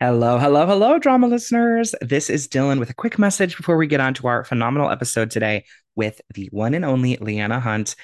Hello, hello, hello, drama listeners. This is Dylan with a quick message before we get on to our phenomenal episode today with the one and only Liana Hunt.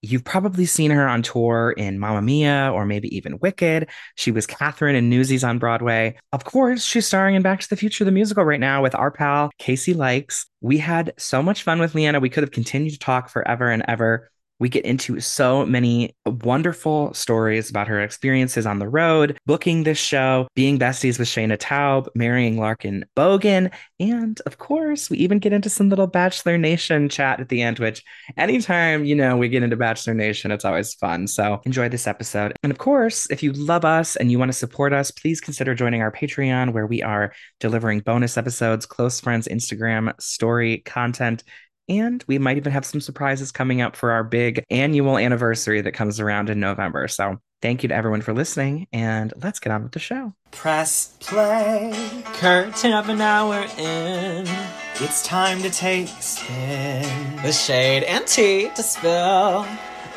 You've probably seen her on tour in Mamma Mia or maybe even Wicked. She was Katherine in Newsies on Broadway. Of course, she's starring in Back to the Future, the musical right now with our pal Casey Likes. We had so much fun with Liana. We could have continued to talk forever and ever. We get into so many wonderful stories about her experiences on the road, booking this show, being besties with Shaina Taub, marrying Larkin Bogan, and of course, we even get into some little Bachelor Nation chat at the end, which anytime, you know, we get into Bachelor Nation, it's always fun. So enjoy this episode. And of course, if you love us and you want to support us, please consider joining our Patreon, where we are delivering bonus episodes, close friends, Instagram story content, and we might even have some surprises coming up for our big annual anniversary that comes around in November. So thank you to everyone for listening, and let's get on with the show. Press play. Curtain of an hour in. It's time to take a spin. The shade and tea to spill.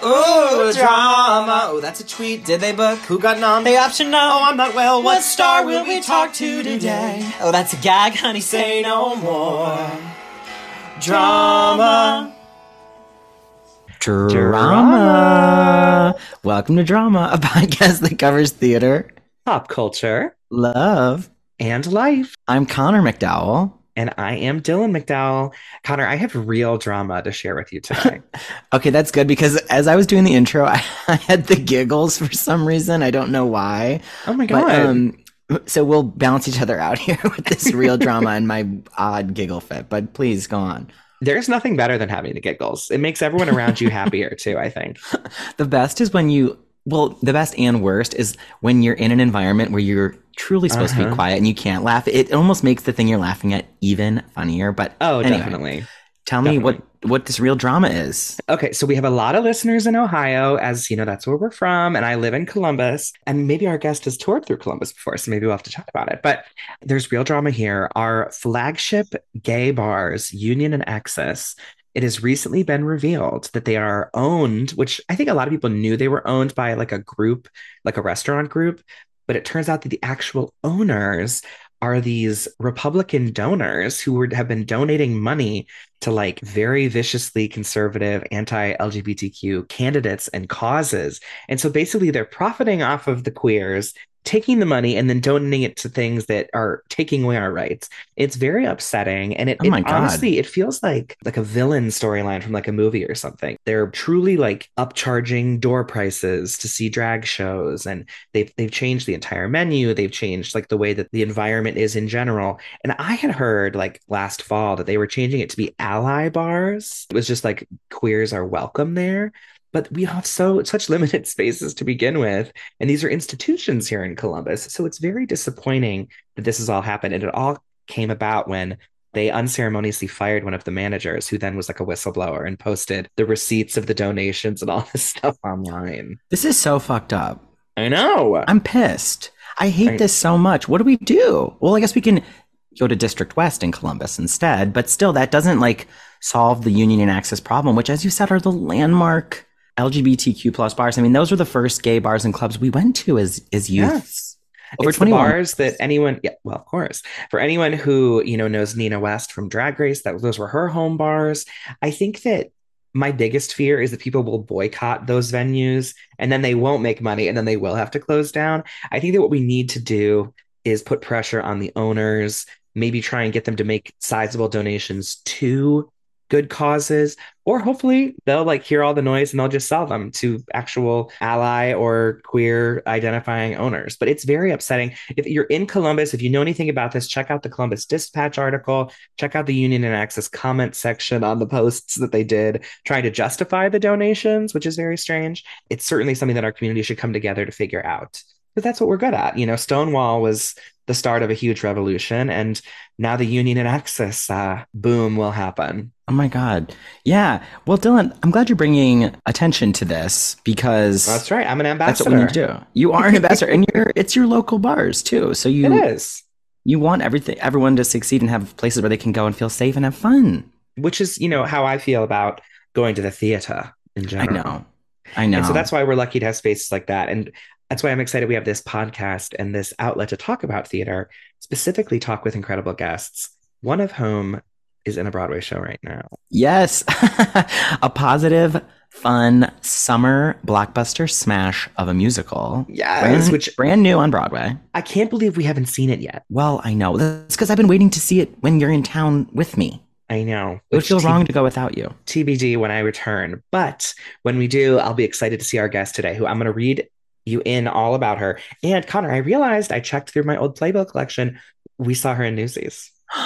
Ooh, drama. Oh, that's a tweet. Did they book? Who got nom? They option no. Oh, I'm not well. What star will we talk to today? Oh, that's a gag, honey. Say no more. Drama. Drama. Welcome to Drama, a podcast that covers theater, Pop culture love. and life. I'm Connor MacDowell. And I am Dylan MacDowell. Connor, I have real drama to share with you today. Okay, that's good because as I was doing the intro, I, I had the giggles for some reason. I don't know why. oh my God. But um, so we'll balance each other out here with this real drama and my odd giggle fit. But please go on. There's nothing better than having the giggles. It makes everyone around you happier too, I think. The best is when you, well, the best and worst is when you're in an environment where you're truly supposed to be Uh-huh. quiet and you can't laugh. It almost makes the thing you're laughing at even funnier. But Oh, anyway, definitely. Tell me what what this real drama is. Okay, so we have a lot of listeners in Ohio, as you know, that's where we're from, and I live in Columbus. And maybe our guest has toured through Columbus before, so maybe we'll have to talk about it. But there's real drama here. Our flagship gay bars, Union and Axis, it has recently been revealed that they are owned, which I think a lot of people knew they were owned by like a group, like a restaurant group. But it turns out that the actual owners are these Republican donors who were, have been donating money to like very viciously conservative anti-LGBTQ candidates and causes. And so basically they're profiting off of the queers, taking the money and then donating it to things that are taking away our rights. It's very upsetting and it, Oh it honestly it feels like like a villain storyline from like a movie or something. They're truly like upcharging door prices to see drag shows and they've they've changed the entire menu, they've changed like the way that the environment is in general. And I had heard like last fall that they were changing it to be ally bars. It was just like queers are welcome there. But we have so such limited spaces to begin with, and these are institutions here in Columbus. So it's very disappointing that this has all happened. And it all came about when they unceremoniously fired one of the managers who then was like a whistleblower and posted the receipts of the donations and all this stuff online. This is so fucked up. I know. I'm pissed. I hate Right. this so much. What do we do? Well, I guess we can go to District West in Columbus instead, but still, that doesn't like solve the union and axis problem, which, as you said, are the landmark LGBTQ plus bars. I mean, those were the first gay bars and clubs we went to as as youth. Yes. Over it's 21. bars that anyone, yeah, well, of course, for anyone who you know knows Nina West from Drag Race, that those were her home bars. I think that my biggest fear is that people will boycott those venues and then they won't make money and then they will have to close down. I think that what we need to do is put pressure on the owners, maybe try and get them to make sizable donations to good causes or hopefully they'll like hear all the noise and they'll just sell them to actual ally or queer identifying owners. But it's very upsetting. If you're in columbus if you know anything about this check out the columbus dispatch article. Check out the union and axis comment section on the posts that they did trying to justify the donations which is very strange. It's certainly something that our community should come together to figure out but that's what we're good at you know stonewall was the start of a huge revolution and now the union and axis uh, boom will happen Oh my God. Yeah. Well, Dylan, I'm glad you're bringing attention to this because That's right. I'm an ambassador. that's what we need to do. You are an ambassador, and you're it's your local bars too. So you It is, you want everything everyone to succeed and have places where they can go and feel safe and have fun. which is, you know, how I feel about going to the theater in general. I know. I know. And so that's why we're lucky to have spaces like that. And That's why I'm excited we have this podcast and this outlet to talk about theater, specifically talk with incredible guests, one of whom is in a Broadway show right now. Yes, a positive, fun summer blockbuster smash of a musical. Yes, brand, which brand new on Broadway. I can't believe we haven't seen it yet. Well, I know. That's because I've been waiting to see it when you're in town with me. I know. It would feel T- wrong to go without you. TBD when I return. But when we do, I'll be excited to see our guest today, who I'm going to read you in all about her. And Connor, I realized I checked through my old Playbill collection. We saw her in Newsies.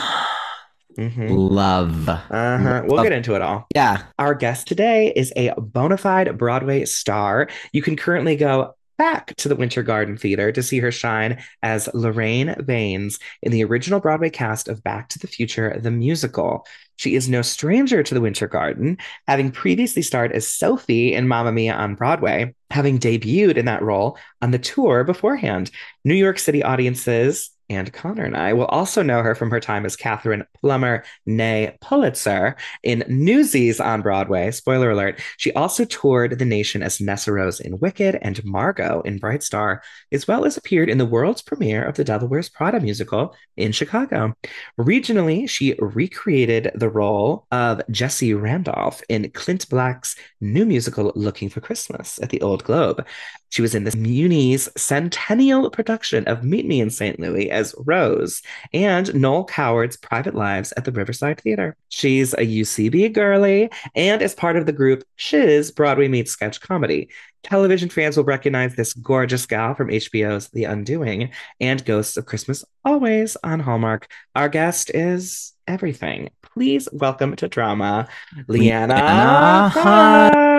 Mm-hmm. Love. Uh-huh. We'll Love. get into it all. Yeah. Our guest today is a bona fide Broadway star. You can currently go back to the Winter Garden Theater to see her shine as Lorraine Baines in the original Broadway cast of Back to the Future, the musical. She is no stranger to the Winter Garden, having previously starred as Sophie in Mamma Mia on Broadway, having debuted in that role on the tour beforehand. New York City audiences and Connor and I will also know her from her time as Katherine Plumber, nay Pulitzer, in Newsies on Broadway. Spoiler alert. She also toured the nation as Nessarose in Wicked and Margo in Bright Star, as well as appeared in the world's premiere of the Devil Wears Prada musical in Chicago. Regionally, she recreated the role of Jessie Randolph in Clint Black's new musical Looking for Christmas at the Old Globe. She was in the Muny's centennial production of Meet Me in St. Louis as Rose and Noel Coward's Private Lives at the Riverside Theater. She's a UCB girly and is part of the group Shiz Broadway Meets Sketch Comedy. Television fans will recognize this gorgeous gal from HBO's The Undoing and Ghosts of Christmas Always on Hallmark. Our guest is everything. Please welcome to drama, Liana. Liana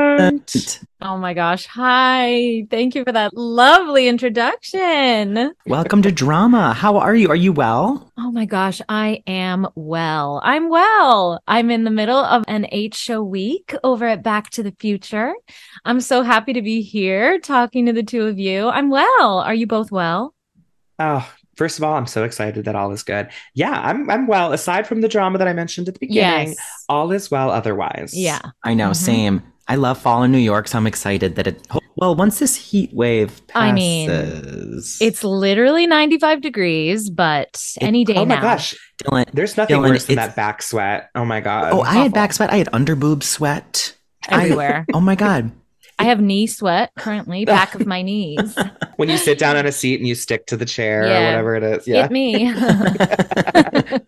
Oh my gosh. Hi. Thank you for that lovely introduction. Welcome to drama. How are you? Are you well? Oh my gosh. I am well. I'm well. I'm in the middle of an eight show week over at Back to the Future. I'm so happy to be here talking to the two of you. I'm well. Are you both well? Oh, first of all, I'm so excited that all is good. Yeah, I'm I'm well. Aside from the drama that I mentioned at the beginning, yes. all is well otherwise. Yeah. I know, mm-hmm. same. I love fall in New York, so I'm excited that it. Well, once this heat wave passes, I mean, it's literally 95 degrees, but it, any day now. oh now. my gosh, Dylan, there's nothing Dylan, worse than that back sweat. Oh my god. Oh, I had back sweat. I had underboob sweat everywhere. I, oh my god. I have knee sweat currently, back of my knees. when you sit down on a seat and you stick to the chair yeah. or whatever it is. Yeah. Hit me.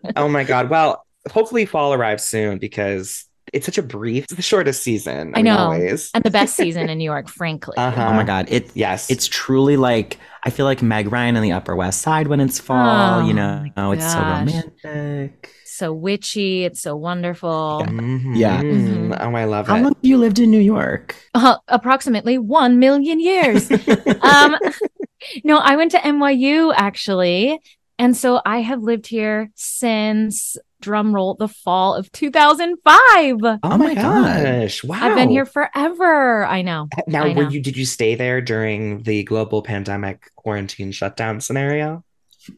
oh my God. Well, hopefully fall arrives soon because it's such a brief, the shortest season. I, I know, always. and the best season in New York, frankly. Uh-huh. Oh my god, it yes, it's truly like I feel like Meg Ryan on the Upper West Side when it's fall. Oh, you know, oh, it's so romantic, so witchy. It's so wonderful. Yeah, mm-hmm. yeah. Mm-hmm. oh, I love How it. How long have you lived in New York? Uh, approximately one million years. um, no, I went to NYU actually. And so I have lived here since drum roll the fall of 2005 oh, oh my gosh wow i've been here forever i know now I know. were you did you stay there during the global pandemic quarantine shutdown scenario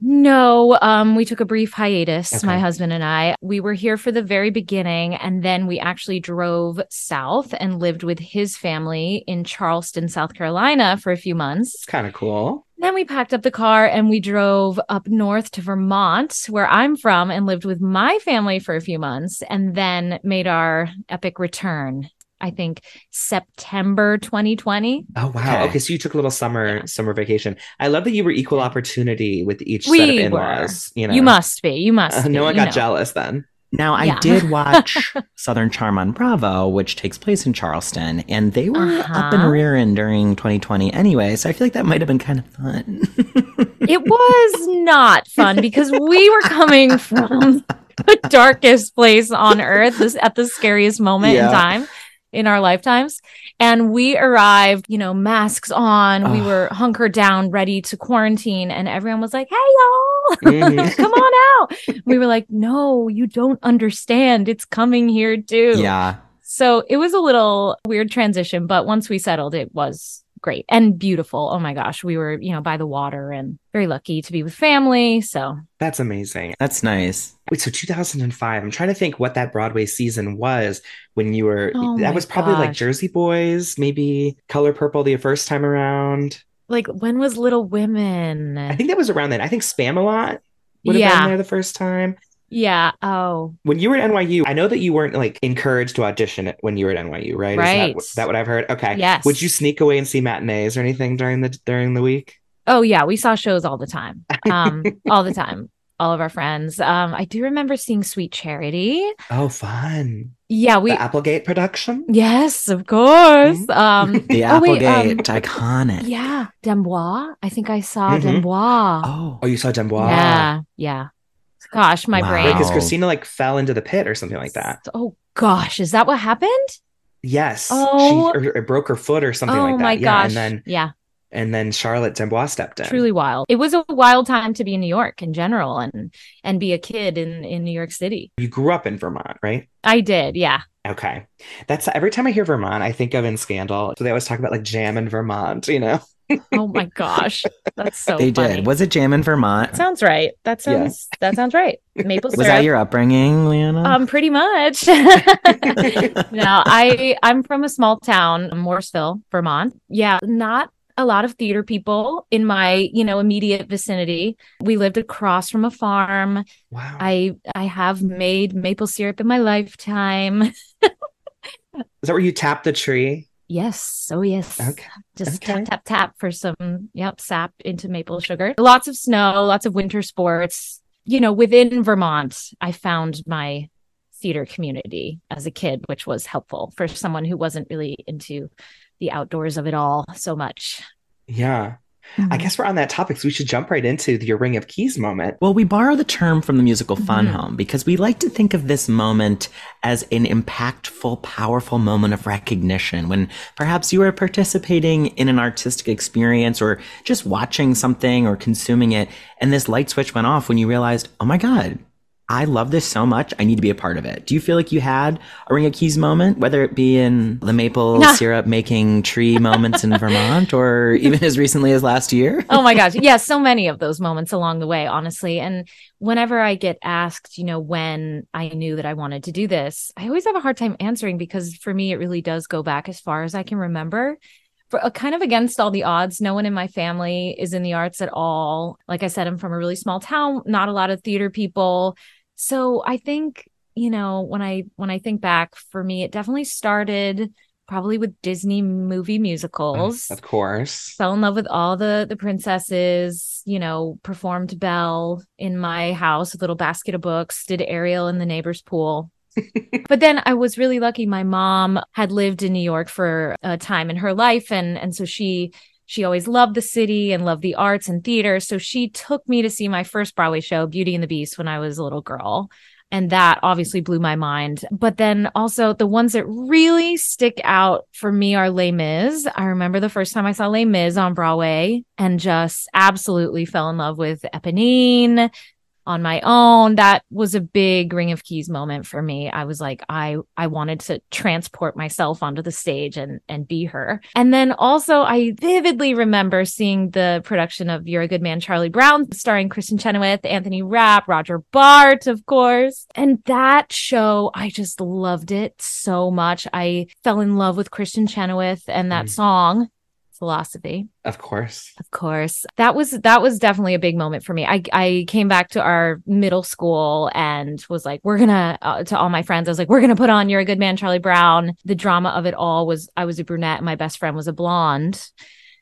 no, um, we took a brief hiatus, okay. my husband and I. We were here for the very beginning, and then we actually drove south and lived with his family in Charleston, South Carolina for a few months. It's kind of cool. Then we packed up the car and we drove up north to Vermont, where I'm from, and lived with my family for a few months, and then made our epic return. I think September 2020. Oh wow. Okay. okay, so you took a little summer yeah. summer vacation. I love that you were equal opportunity with each we set of in-laws. Were. You know, you must be. You must. Uh, no one got know. jealous then. Now, I yeah. did watch Southern Charm on Bravo, which takes place in Charleston, and they were uh-huh. up and rearing during 2020 anyway. So I feel like that might have been kind of fun. it was not fun because we were coming from the darkest place on earth this, at the scariest moment yeah. in time in our lifetimes. And we arrived, you know, masks on. We were hunkered down, ready to quarantine. And everyone was like, hey, y'all, mm-hmm. come on out. We were like, no, you don't understand. It's coming here too. Yeah. So it was a little weird transition, but once we settled, it was great and beautiful. Oh my gosh, we were, you know, by the water and very lucky to be with family. So that's amazing. That's nice. Wait, so 2005. I'm trying to think what that Broadway season was when you were. Oh that was probably gosh. like Jersey Boys, maybe Color Purple the first time around. like when was Little Women? I think that was around then. I think Spamalot would have Yeah. been there the first time. Yeah. Oh, When you were at NYU, I know that you weren't like encouraged to audition it when you were at NYU, right? Right. Is that, that what I've heard? Okay. Yes. Would you sneak away and see matinees or anything during the during the week? oh yeah. We saw shows all the time. Um, all the time. All of our friends. Um, I do remember seeing Sweet Charity. Oh, fun. Yeah, we. the Applegate production. yes, of course. Mhm. Um, The Oh, wait, Applegate, um, iconic. yeah, d'Amboise. I think I saw Mhm. d'Amboise. Oh, Oh, you saw d'Amboise. Yeah, yeah. Gosh, my Wow. brain. Right, because Christina like fell into the pit or something like that. Oh gosh, is that what happened? Yes. Oh. She or, or broke her foot or something oh like that. my yeah. gosh. And then yeah, and then Charlotte d'Amboise stepped in. truly wild. It was a wild time to be in New York in general and and be a kid in in New York City. You grew up in Vermont, right? I did, yeah. Okay. That's every time I hear Vermont, I think of in Scandal. So they always talk about like jam in Vermont, you know? Oh my gosh. That's so they funny. did. Was it Jam in Vermont? Sounds right. That Yeah. sounds that sounds right. Maple syrup. Was that your upbringing, Liana? um pretty much. no, I I'm from a small town, Morrisville, Vermont. Yeah, not a lot of theater people in my, you know, immediate vicinity. We lived across from a farm. Wow. I I have made maple syrup in my lifetime. Is that where you tap the tree? Yes. Oh yes. Okay. Just Okay. tap tap tap for some yep, sap into maple sugar. Lots of snow, lots of winter sports. You know, within Vermont, I found my theater community as a kid, which was helpful for someone who wasn't really into the outdoors of it all so much. Yeah. Mm-hmm. I guess we're on that topic, so we should jump right into the, your Ring of Keys moment. Well, we borrow the term from the musical Fun Mhm. Home because we like to think of this moment as an impactful, powerful moment of recognition when perhaps you are participating in an artistic experience or just watching something or consuming it, and this light switch went off when you realized, oh my God, I love this so much. I need to be a part of it. Do you feel like you had a Ring of Keys moment, whether it be in the maple Nah. syrup making tree moments in Vermont or even as recently as last year? oh my gosh. Yeah, so many of those moments along the way, honestly. And whenever I get asked, you know, when I knew that I wanted to do this, I always have a hard time answering because for me, it really does go back as far as I can remember. For uh, kind of against all the odds, no one in my family is in the arts at all. Like I said, I'm from a really small town, not a lot of theater people. So I think, you know, when I when I think back, for me, it definitely started probably with Disney movie mm, musicals. Of course. fell in love with all the the princesses you know performed belle in my house with a little basket of books did ariel in the neighbor's pool. But then i was really lucky. My mom had lived in new york for a time in her life and and so she she always loved the city and loved the arts and theater so she took me to see my first broadway show beauty and the beast when i was a little girl and that obviously blew my mind. But then also the ones that really stick out for me are Les Mis. I remember the first time I saw Les Mis on Broadway and just absolutely fell in love with Eponine on my own. That was a big Ring of Keys moment for me. I was like, I I wanted to transport myself onto the stage and and be her. And then also I vividly remember seeing the production of You're a Good Man, Charlie Brown, starring Kristin Chenoweth, Anthony Rapp, Roger Bart, of course. And that show, I just loved it so much. I fell in love with Kristin Chenoweth and that Mm. song. Philosophy. Of course. of course. That was that was definitely a big moment for me. I i came back to our middle school and was like we're gonna uh, to all my friends i was like we're gonna put on you're a good man charlie brown. The drama of it all was i was a brunette and my best friend was a blonde.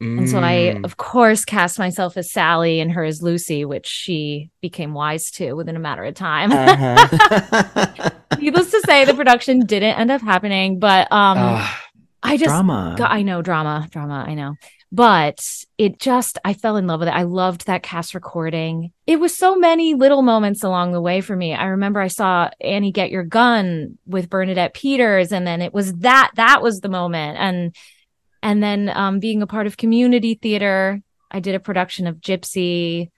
And so i Mm. of course cast myself as sally and her as lucy which she became wise to within a matter of time. Uh-huh. needless to say the production didn't end up happening but um i just Drama. God, I know drama, drama, I know. But it just, I fell in love with it. I loved that cast recording. It was so many little moments along the way for me. I remember I saw Annie Get Your Gun with Bernadette Peters, and then it was that, that was the moment. And, and then um, being a part of community theater, I did a production of Gypsy.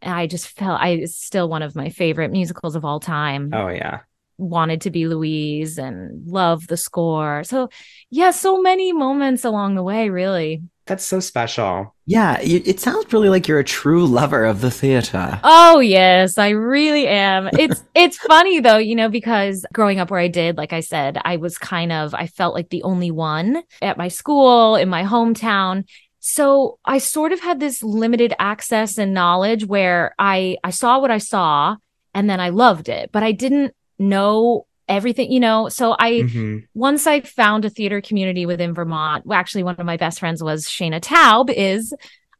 I just felt, I it's still one of my favorite musicals of all time oh yeah. Wanted to be Louise and love the score. So, yeah, so many moments along the way, really. That's so special. Yeah, it sounds really like you're a true lover of the theater. Oh, yes, I really am. It's it's funny though, you know, because growing up where I did, like I said, I was kind of I felt like the only one at my school in my hometown. so I sort of had this limited access and knowledge where I I saw what I saw and then I loved it, but I didn't know everything, you know. So I Mhm. once I found a theater community within Vermont. Actually, one of my best friends was Shaina Taub. Is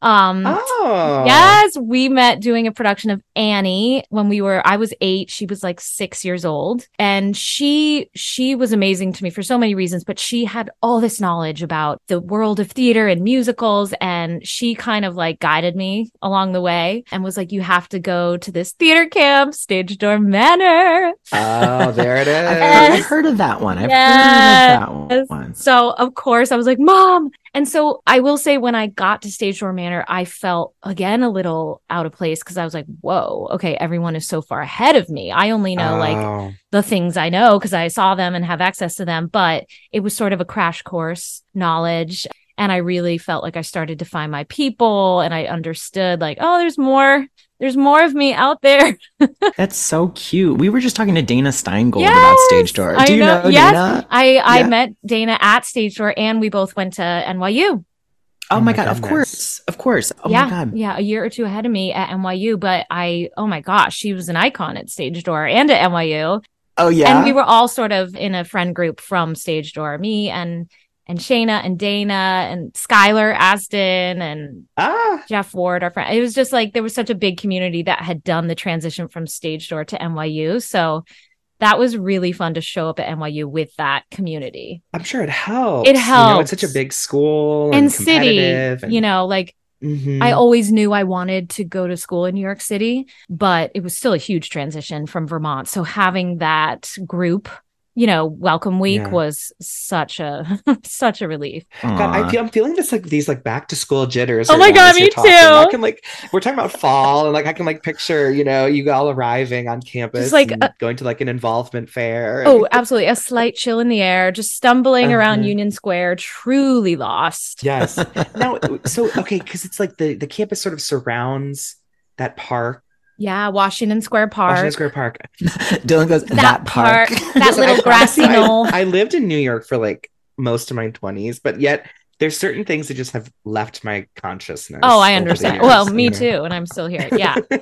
um Oh. Yes, we met doing a production of Annie when we were I was 8, she was like 6 years old, and she she was amazing to me for so many reasons, but she had all this knowledge about the world of theater and musicals and she kind of like guided me along the way and was like you have to go to this theater camp, Stage Door Manor. Oh, there it is. I've, heard, I've heard of that one. I've Yes. heard of that one. So of course I was like, Mom. And so I will say when I got to Stage Door Manor, I felt again a little out of place because I was like, whoa, okay, everyone is so far ahead of me. I only know like Oh. the things I know because I saw them and have access to them, but it was sort of a crash course knowledge. And I really felt like I started to find my people and I understood like, oh, there's more, there's more of me out there. That's so cute. We were just talking to Dana Steingold Yes, about Stage Door. I Do you know. know, Yes. Dana? I I Yeah. met Dana at Stage Door and we both went to NYU. Oh, Oh my my god! Of course, of course. Oh yeah, my god! yeah, a year or two ahead of me at NYU. But I, oh my gosh, she was an icon at Stage Door and at NYU. Oh yeah. And we were all sort of in a friend group from Stage Door, me and and Shaina and Dana and Skylar Astin and Ah. Jeff Ward, our friend. It was just like there was such a big community that had done the transition from Stage Door to NYU. So that was really fun to show up at NYU with that community I'm sure it helps. It You know, it's such a big school and, and city. and- You know, like Mhm. I always knew I wanted to go to school in New York City, but it was still a huge transition from Vermont. So having that group, you know, welcome week Yeah. was such a such a relief. God, I feel I'm feeling this like these like back to school jitters. Oh right my God, me talking. too. I can like we're talking about fall and like I can like picture you know you all arriving on campus, like, and uh, going to like an involvement fair. and- Oh, absolutely. A slight chill in the air, just stumbling around Uh-huh. Union Square, truly lost. yes. Now, so okay, because it's like the the campus sort of surrounds that park, Yeah, Washington Square Park. Washington Square Park. Dylan goes that, park. that little grassy honestly, I- knoll. I lived in New York for like most of my 20s, but yet there's certain things that just have left my consciousness. Oh, I understand. years, Well, you me know? too, and I'm still here. Yeah, I'm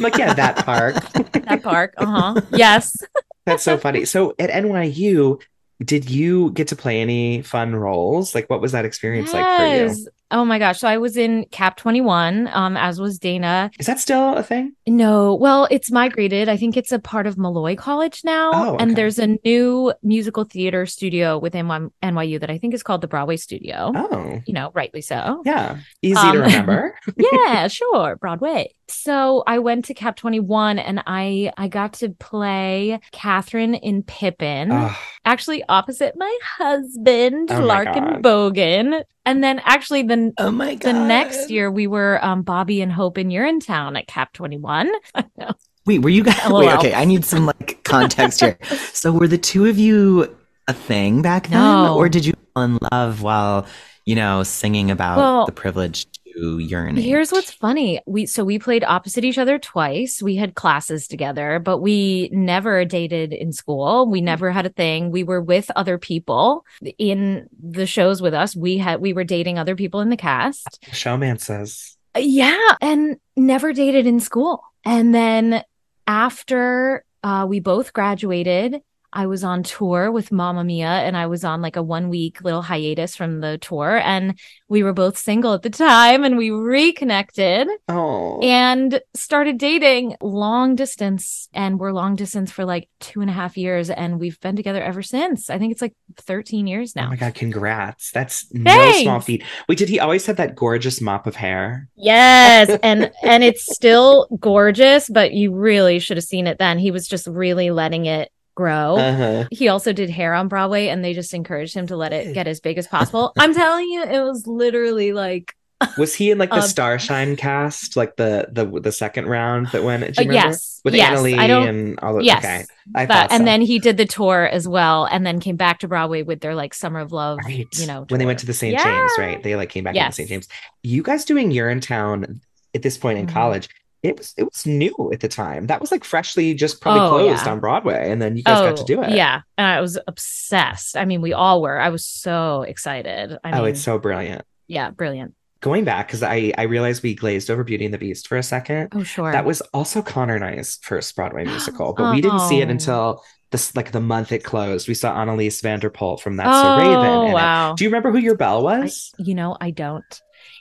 like, yeah, that park. that park. Uh huh. Yes. That's so funny. So at NYU, did you get to play any fun roles? Like, what was that experience like for you? Oh my gosh. So I was in Cap 21, um, as was Dana. Is that still a thing? No, well, it's migrated. I think it's a part of Molloy College now. Oh, And there's a new musical theater studio within NYU that I think is called the Broadway Studio. Oh, You know, rightly so. yeah. Easy Um, to remember. yeah, sure, Broadway. So I went to Cap 21 and I I got to play Catherine in Pippin, Ugh. actually opposite my husband, Oh Larkin. Bogan. And then actually the Oh my god! the next year we were um Bobby and Hope and Urinetown at Cap 21. Wait, were you guys? LOL. Wait, okay, I need some like context here. So, were the two of you a thing back then, No. or did you fall in love while you know singing about Well, the privilege to urinate? Here's what's funny. We so we played opposite each other twice. We had classes together, but we never dated in school. We never had a thing. We were with other people in the shows with us. We had we were dating other people in the cast. Showmances. Yeah, and never dated in school. And then after uh, we both graduated, I was on tour with Mamma Mia and I was on like a one week little hiatus from the tour. And we were both single at the time and we reconnected Oh. and started dating long distance. And we're long distance for like two and a half years. And we've been together ever since. I think it's like 13 years now. Oh now. my god, congrats. That's no small Thanks. feat. Wait, did he always have that gorgeous mop of hair? Yes, and and it's still gorgeous, but you really should have seen it then. He was just really letting it grow. Uh-huh. he also did hair on Broadway and they just encouraged him to let it get as big as possible. I'm telling you, it was literally like Was he in like the Um, Starshine cast, like the the the second round that went? Do uh, you remember? yes, With yes. Annalie I don't and all the yes. okay. I but- thought and then he did the tour as well and then came back to Broadway with their like Summer of Love, right you know, when they went to the St. Yeah. James, right? They like came back to Yes. St. James. You guys doing Urinetown at this point in Mhm. college. It was it was new at the time. That was like freshly just probably Oh, closed yeah. on Broadway, and then you guys got to oh, do it. Yeah, and I was obsessed. I mean, we all were. I was so excited. I mean, oh, it's so brilliant. yeah, brilliant. going back because I I realized we glazed over Beauty and the Beast for a second. Oh, sure. That was also Connor and I's first Broadway musical, but we didn't see it Oh. until this like the month it closed. We saw Anneliese van der Pol from That's oh, So Raven. Oh, it. wow. Do you remember who your bell I- was? you know, I don't.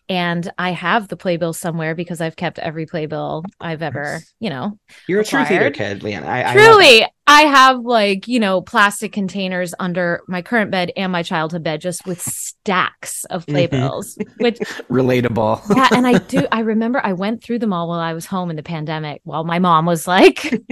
And I have the playbill somewhere because I've kept every playbill I've ever, you know. You're a true theater kid, Liana. I, I Truly, it. I have like, you know, plastic containers under my current bed and my childhood bed just with stacks of Mhm. playbills, which Relatable. yeah, and I do. I remember I went through them all while I was home in the pandemic. While my mom was like,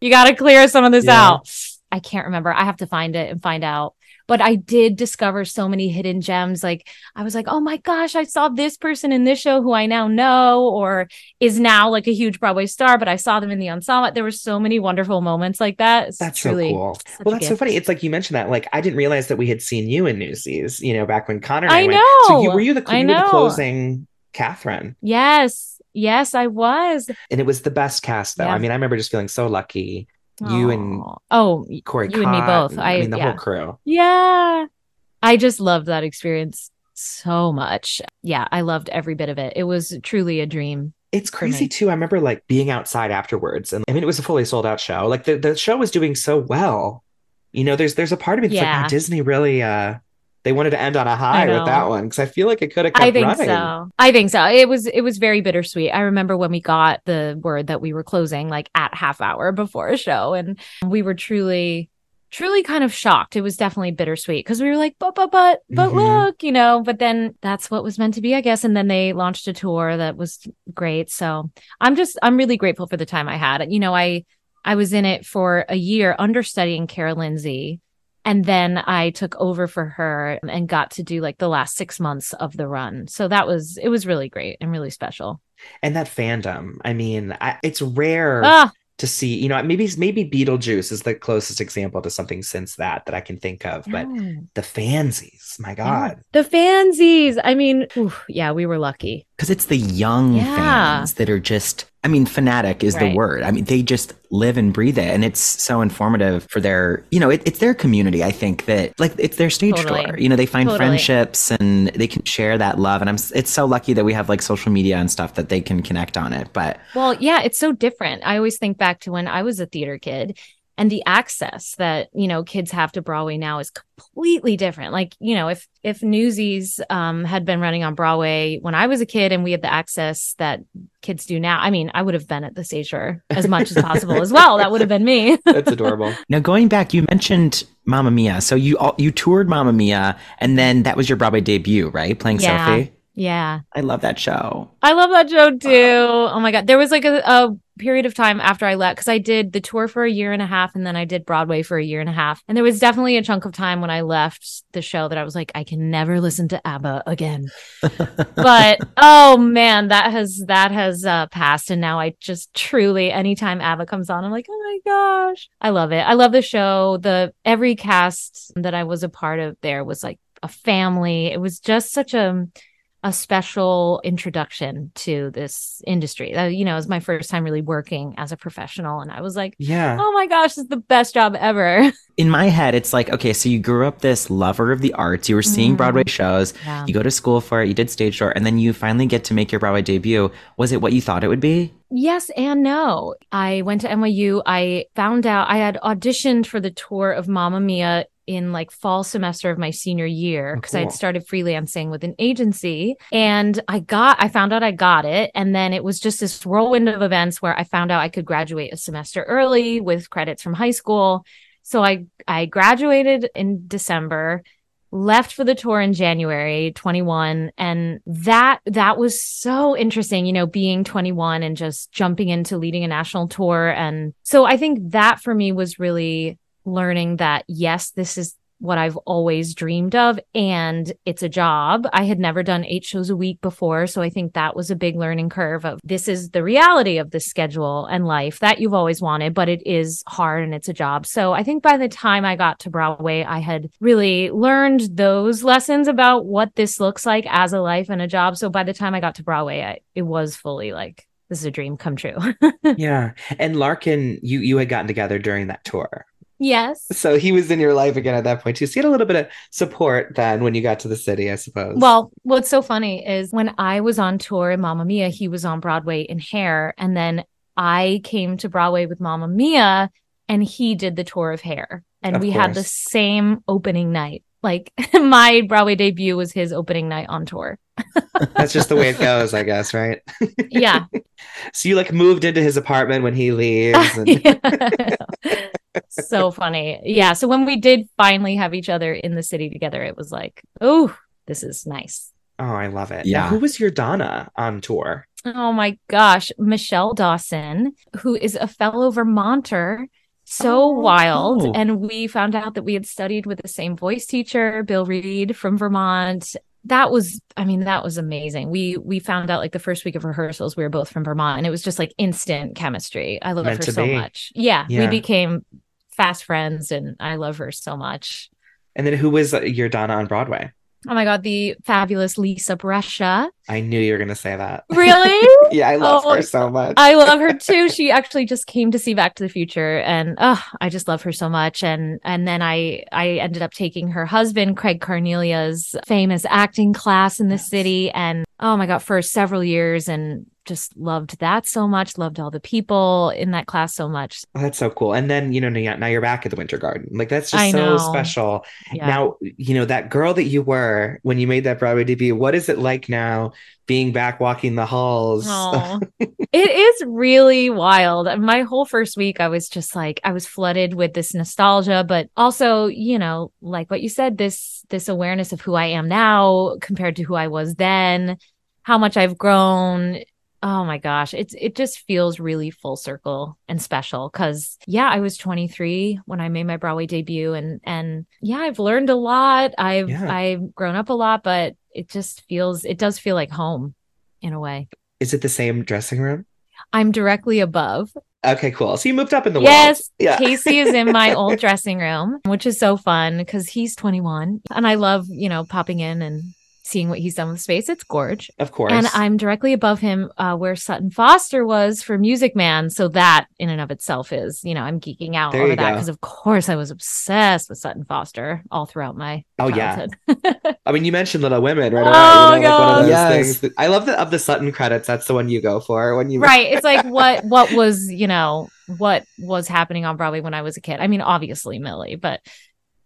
"You got to clear some of this Yeah. out." I can't remember. I have to find it and find out. But I did discover so many hidden gems. Like I was like, "Oh my gosh, I saw this person in this show who I now know, or is now like a huge Broadway star." But I saw them in the ensemble. There were so many wonderful moments like that. It's That's so cool. Well, that's so funny. It's like you mentioned that. Like I didn't realize that we had seen you in Newsies. You know, back when Connor and I, I went. So you were you the you were the closing Katherine, Yes, yes, I was. and it was the best cast though. Yeah. I mean, I remember just feeling so lucky. You and oh, Corey, You and me both. I, I- mean, the yeah. whole crew. Yeah. I just loved that experience so much. Yeah, I loved every bit of it. It was truly a dream. It's crazy too. I remember like being outside afterwards, and I mean, it was a fully sold out show. Like the, the show was doing so well. You know, there's there's a part of me that's like, Yeah. oh, Disney really uh they wanted to end on a high with that one because I feel like it could have I think running. so. I think so. It was it was very bittersweet. I remember when we got the word that we were closing like at half hour before a show and we were truly truly kind of shocked. It was definitely bittersweet because we were like, but but but but Mhm. look, you know, but then that's what was meant to be, I guess. And then they launched a tour that was great. So I'm just I'm really grateful for the time I had. You know, I I was in it for a year understudying Kara Lindsay. And then I took over for her and got to do like the last six months of the run. So that was, it was really great and really special. And that fandom, I mean, I, it's rare Ah, to see. You know, maybe maybe Beetlejuice is the closest example to something since that that I can think of. But yeah. the fansies, my God, the fansies. I mean, oof, yeah, we were lucky. Because it's the young Yeah. fans that are just, I mean, fanatic is Right. the word. I mean, they just live and breathe it. And it's so informative for their, you know, it, it's their community. I think that, like, it's their stage Totally. door. You know, they find Totally. friendships and they can share that love. And I'm, it's so lucky that we have like social media and stuff that they can connect on it. But Well, yeah, it's so different. I always think back to when I was a theater kid and the access that, you know, kids have to Broadway now is completely different. Like, you know, if if Newsies um had been running on Broadway when I was a kid and we had the access that kids do now, I mean, I would have been at the stage as much as possible as well. That would have been me. that's adorable. now going back, you mentioned Mamma Mia. So you all, you toured Mamma Mia and then that was your Broadway debut, right? Playing Yeah. Sophie. yeah. I love that show. I love that show too. Oh my god, there was like a, a period of time after I left because I did the tour for a year and a half, and then I did Broadway for a year and a half. And there was definitely a chunk of time when I left the show that I was like, I can never listen to ABBA again. but oh man, that has that has uh, passed, and now I just truly, anytime ABBA comes on, I'm like, oh my gosh, I love it. I love the show. The every cast that I was a part of there was like a family. It was just such a a special introduction to this industry. Uh, you know, it was my first time really working as a professional, and I was like, Yeah. oh my gosh, it's the best job ever. in my head, it's like, okay, so you grew up this lover of the arts. You were seeing Mhm. Broadway shows. Yeah. You go to school for it. You did stage door, and then you finally get to make your Broadway debut. Was it what you thought it would be? Yes and no. I went to NYU. I found out I had auditioned for the tour of Mamma Mia in like fall semester of my senior year Oh, because I had started freelancing with an agency and I got I found out I got it and then it was just this whirlwind of events where I found out I could graduate a semester early with credits from high school. So I I graduated in December left for the tour in January 21 and that that was so interesting you know being 21 and just jumping into leading a national tour and so I think that for me was really learning that yes this is what I've always dreamed of and it's a job. I had never done 8 shows a week before, so I think that was a big learning curve of this is the reality of the schedule and life that you've always wanted, but it is hard and it's a job. So I think by the time I got to Broadway, I had really learned those lessons about what this looks like as a life and a job. So by the time I got to Broadway, I, it was fully like this is a dream come true. yeah. And Larkin, you you had gotten together during that tour. Yes. So he was in your life again at that point too. So you had a little bit of support then when you got to the city, I suppose. Well, what's so funny is when I was on tour in Mamma Mia, he was on Broadway in Hair. And then I came to Broadway with Mamma Mia and he did the tour of Hair. And Of we had the same opening night. Like my Broadway debut was his opening night on tour. that's just the way it goes, I guess, right? Yeah. So you like moved into his apartment when he leaves. And... so funny. Yeah. So when we did finally have each other in the city together, it was like, oh, this is nice. Oh, I love it. Yeah. Now, who was your Donna on tour? Oh my gosh. Michelle Dawson, who is a fellow Vermonter. So Oh, wild. oh. And we found out that we had studied with the same voice teacher, Bill Reed from Vermont. That was, I mean, that was amazing. We we found out like the first week of rehearsals, we were both from Vermont, and it was just like instant chemistry. I love Meant her so be. much. Yeah, Yeah. we became fast friends, and I love her so much. And then who was uh, your Donna on Broadway? Oh my god, the fabulous Lisa Brescia. I knew you were going to say that. Really? yeah, I love Oh, her so much. I love her too. She actually just came to see Back to the Future and oh, I just love her so much and and then I I ended up taking her husband Craig Carnelia's famous acting class in the Yes. city and oh my god for several years and just loved that so much, loved all the people in that class so much. Oh, that's so cool. And then, you know, now you're back at the Winter Garden. Like that's just I so know. special. Yeah. Now, you know, that girl that you were when you made that Broadway debut, what is it like now being back walking the halls? It is really wild. My whole first week, I was just like, I was flooded with this nostalgia, but also, you know, like what you said, this this awareness of who I am now compared to who I was then, how much I've grown. Oh my gosh, it's it just feels really full circle and special because yeah, I was 23 when I made my Broadway debut, and and yeah, I've learned a lot. I've Yeah. I've grown up a lot, but it just feels it does feel like home in a way. Is it the same dressing room? I'm directly above. Okay, cool. So you moved up in the Yes, world. Yeah. Casey is in my old dressing room, which is so fun because he's 21. And I love, you know, popping in and seeing what he's done with space. It's gorge. Of course. And I'm directly above him uh, where Sutton Foster was for Music Man. So that in and of itself is, you know, I'm geeking out There over that because, of course, I was obsessed with Sutton Foster all throughout my Oh, yeah. I mean, you mentioned Little Women right away. Oh, you know, like God. those Yes. that- I love that of the Sutton credits. That's the one you go for when you right it's like what what was you know what was happening on broadway when i was a kid i mean obviously millie but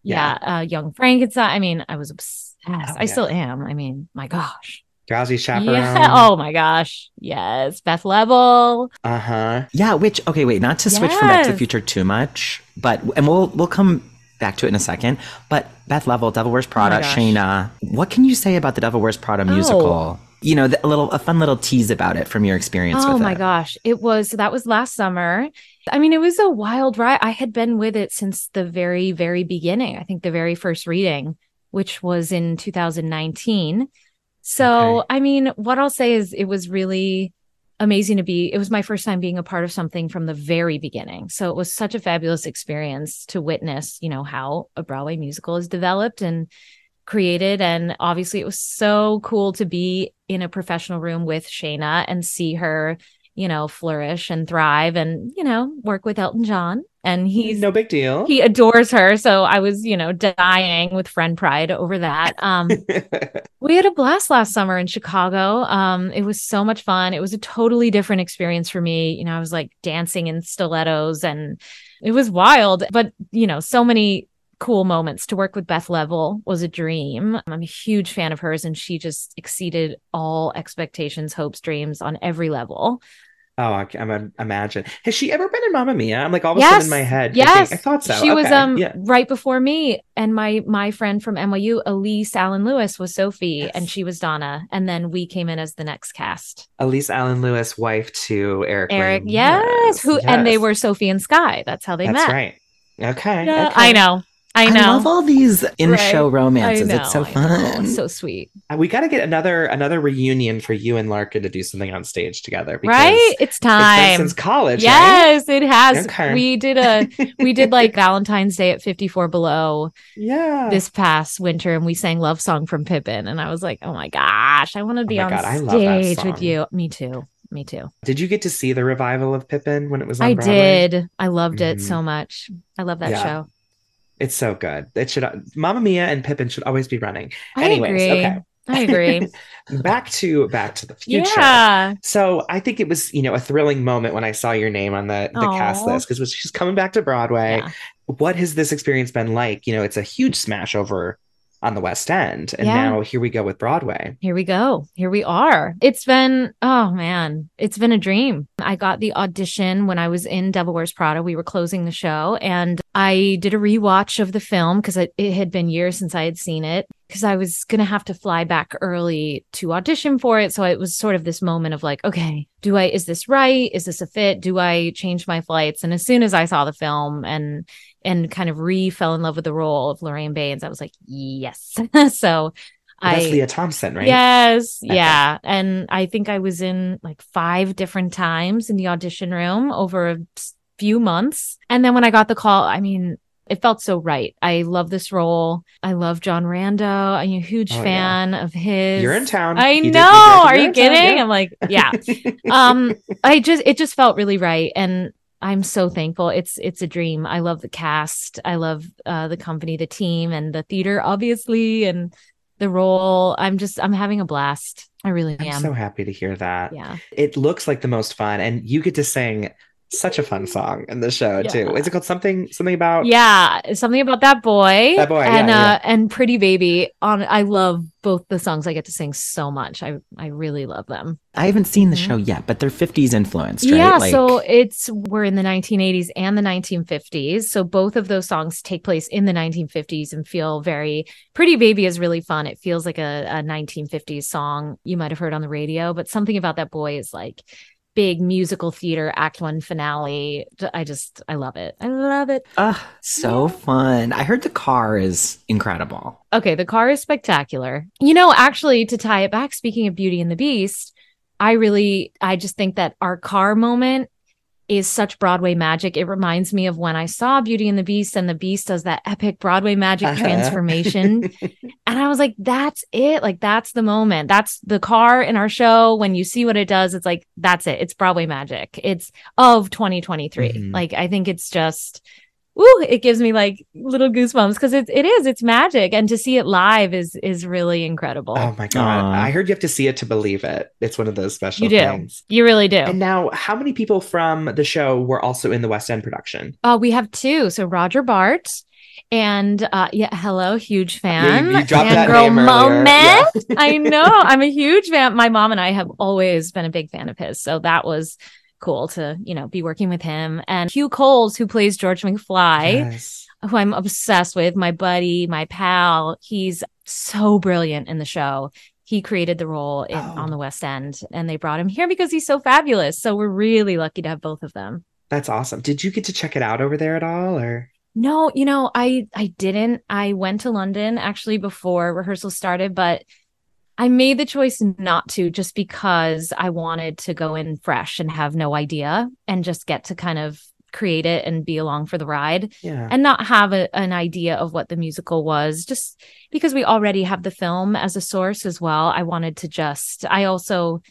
yeah, uh young frankenstein i mean i was obsessed Oh, i yeah. still am i mean my gosh Drowsy Chaperone. yeah oh my gosh yes beth level Uh huh. Yeah, which okay, wait, not to switch from Back to the Future too much, but and we'll we'll come back to it in a second. But Beth Leavel, Devil Wears Prada, Oh. Shaina, what can you say about the Devil Wears Prada Oh. musical? You know, the, a little a fun little tease about it from your experience oh with my it. gosh it was that was last summer i mean it was a wild ride i had been with it since the very very beginning i think the very first reading which was in 2019 so Okay. i mean what i'll say is it was really amazing to be it was my first time being a part of something from the very beginning. So it was such a fabulous experience to witness you know how a broadway musical is developed and created. And obviously it was so cool to be in a professional room with Shaina and see her you know flourish and thrive and you know work with Elton John and he's no big deal. he adores her so I was you know dying with friend pride over that um we had a blast last summer in Chicago. Um, it was so much fun. It was a totally different experience for me. You know, I was like dancing in stilettos and it was wild, but you know, so many cool moments. To work with Beth Leavel was a dream. I'm a huge fan of hers and she just exceeded all expectations, hopes, dreams on every level. Oh, I can I'm imagine. Has she ever been in Mamma Mia? I'm like all of a sudden in my head. Yes. thinking- I thought so. She was um yeah. right before me and my my friend from NYU, Elise Allen Lewis was Sophie Yes. and she was Donna. And then we came in as the next cast. Elise Allen Lewis, wife to Eric. Eric, Ramirez. yes, who and they were Sophie and Sky. That's how they That's met. right. Okay. Yeah, okay. I know, I I love all these in-show I romances. know, it's so fun. It's so sweet, Uh, We got to get another another reunion for you and Larkin to do something on stage together. right? It's It's been time. since college. right? yes, it has. Okay. We did a we did like Valentine's Day at 54 Below yeah. this past winter, and we sang "Love Song" from Pippin, and I was like, oh my gosh, I want to be my on God, I love that stage with you. Me too. me too. Did you get to see the revival of Pippin when it was on I Broadway? did. I loved it Mhm. so much. I love that Yeah. show. It's so good. It should Mamma Mia and Pippin should always be running. I Anyways, agree. okay. I agree. back to Back to the Future. yeah. So I think it was, you know, a thrilling moment when I saw your name on the, the cast list because she's coming back to Broadway. Yeah. What has this experience been like? You know, it's a huge smash over on the West End. And Yeah. now here we go with Broadway. Here we go. Here we are. It's been, oh man, it's been a dream. I got the audition when I was in Devil Wears Prada. We were closing the show and I did a rewatch of the film because it, it had been years since I had seen it because I was going to have to fly back early to audition for it. So it was sort of this moment of like, okay, do I, is this right? Is this a fit? Do I change my flights? And as soon as I saw the film and, and kind of re fell in love with the role of Lorraine Baines, I was like, yes. so That's I, Lea Thompson, right? Yes. Okay. Yeah. And I think I was in like five different times in the audition room over a few months. And then when I got the call, I mean, it felt so right. I love this role. I love John Rando. I'm a huge Oh, yeah. fan of his. You're in town. I You know. Are you in town, kidding? yeah. I'm like, yeah. um, I just it just felt really right. And I'm so thankful. It's it's a dream. I love the cast. I love uh the company, the team, and the theater, obviously, and the role. I'm just I'm having a blast. I really I'm am. so happy to hear that. yeah. It looks like the most fun, and you get to sing such a fun song in the show too. Yeah. Is it called something something about? Yeah, something about that boy, That boy, and yeah, uh, and Pretty Baby. On, I love both the songs. I get to sing so much. I I really love them. I haven't seen the Mhm. show yet, but they're 50s influenced, right? Yeah, Like- so it's we're in the 1980s and the 1950s. So both of those songs take place in the 1950s and feel very Pretty Baby is really fun. It feels like a, a 1950s song you might have heard on the radio, but something about that boy is like big musical theater act one finale. I just I love it. I love it. Ah, so fun. I heard the car is incredible. Okay, the car is spectacular. You know, actually, to tie it back, speaking of Beauty and the Beast, I really, I just think that our car moment is such Broadway magic. It reminds me of when I saw Beauty and the Beast, and the Beast does that epic Broadway magic Uh-huh. transformation. And I was like, that's it. Like, that's the moment. That's the car in our show. When you see what it does, it's like, that's it. It's Broadway magic. It's of 2023. Mhm. Like, I think it's just, ooh, it gives me like little goosebumps because it, it is, it's magic. And to see it live is, is really incredible. Oh my god! Aw. I heard you have to see it to believe it. It's one of those special You do. things. you really do. And now, how many people from the show were also in the West End production? Uh, we have two. So Roger Bart and uh yeah, hello, huge fan. you, you dropped that Fangirl name earlier. moment. I know. I'm a huge fan. My mom and I have always been a big fan of his. So that was cool to, you know, be working with him. And Hugh Coles, who plays George McFly, Yes. who I'm obsessed with, my buddy, my pal. He's so brilliant in the show. He created the role in, Oh. on the West End and they brought him here because he's so fabulous. So we're really lucky to have both of them. That's awesome. Did you get to check it out over there at all, or? No, you know, I I didn't. I went to London actually before rehearsal started, but I made the choice not to just because I wanted to go in fresh and have no idea and just get to kind of create it and be along for the ride Yeah. and not have a, an idea of what the musical was just because we already have the film as a source as well. I wanted to just I also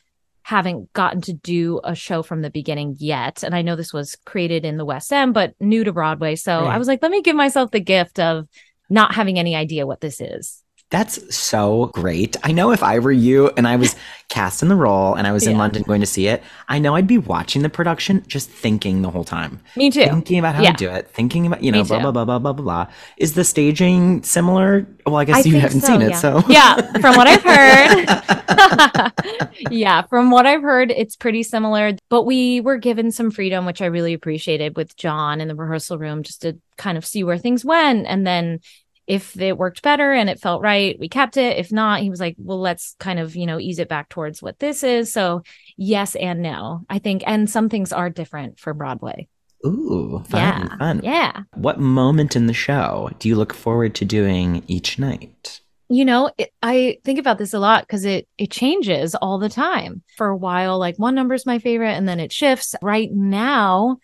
haven't gotten to do a show from the beginning yet. And I know this was created in the West End, but new to Broadway. So Right. I was like, let me give myself the gift of not having any idea what this is. That's so great. I know if I were you and I was cast in the role and I was in Yeah. London going to see it, I know I'd be watching the production just thinking the whole time. Me too. Thinking about how Yeah. to do it, thinking about, you know, blah, blah, blah, blah, blah, blah, blah. Is the staging similar? Well, I guess I you haven't so, seen it, yeah. so. Yeah, from what I've heard. yeah, from what I've heard, it's pretty similar. But we were given some freedom, which I really appreciated with John in the rehearsal room, just to kind of see where things went. And then if it worked better and it felt right, we kept it. If not, he was like, well, let's kind of, you know, ease it back towards what this is. So, yes and no, I think. And some things are different for Broadway. Ooh, fun, Yeah. fun. Yeah. What moment in the show do you look forward to doing each night? you know it, i think about this a lot because it it changes all the time for a while like one number is my favorite and then it shifts right now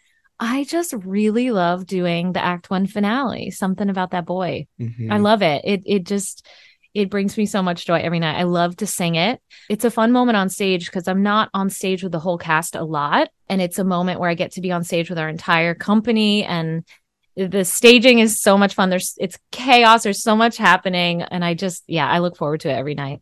i just really love doing the act one finale something about that boy Mhm. i love it it it just It brings me so much joy every night. I love to sing it. It's a fun moment on stage because I'm not on stage with the whole cast a lot. And it's a moment where I get to be on stage with our entire company and the staging is so much fun. There's it's chaos. There's so much happening. And I just, yeah, I look forward to it every night.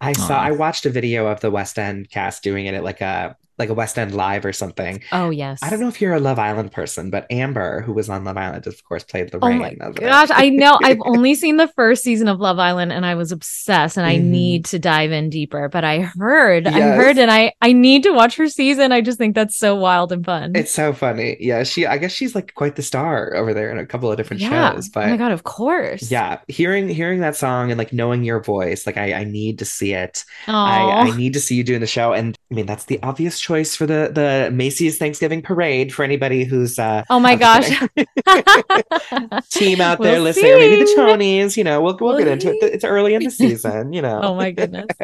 I saw I watched a video of the West End cast doing it at like a like a West End live or something. Oh yes. I don't know if you're a Love Island person, but Amber, who was on Love Island, of course, played the Oh rain. my gosh, I know. I've only seen the first season of Love Island and I was obsessed and I Mhm. need to dive in deeper. But I heard, I heard and I I need to watch her season. I just think that's so wild and fun. It's so funny. Yeah, she I guess she's like quite the star over there in a couple of different yeah. shows. oh my god, of course. yeah, hearing hearing that song and like knowing your voice, like I, I need to see it. I, I need to see you doing the show. And I mean that's the obvious choice for the the Macy's Thanksgiving parade for anybody who's uh Oh my gosh. team out there We'll listening, or maybe the see. Tonys, you know, we'll we'll We'll get into it. It's early in the season, you know. oh my goodness.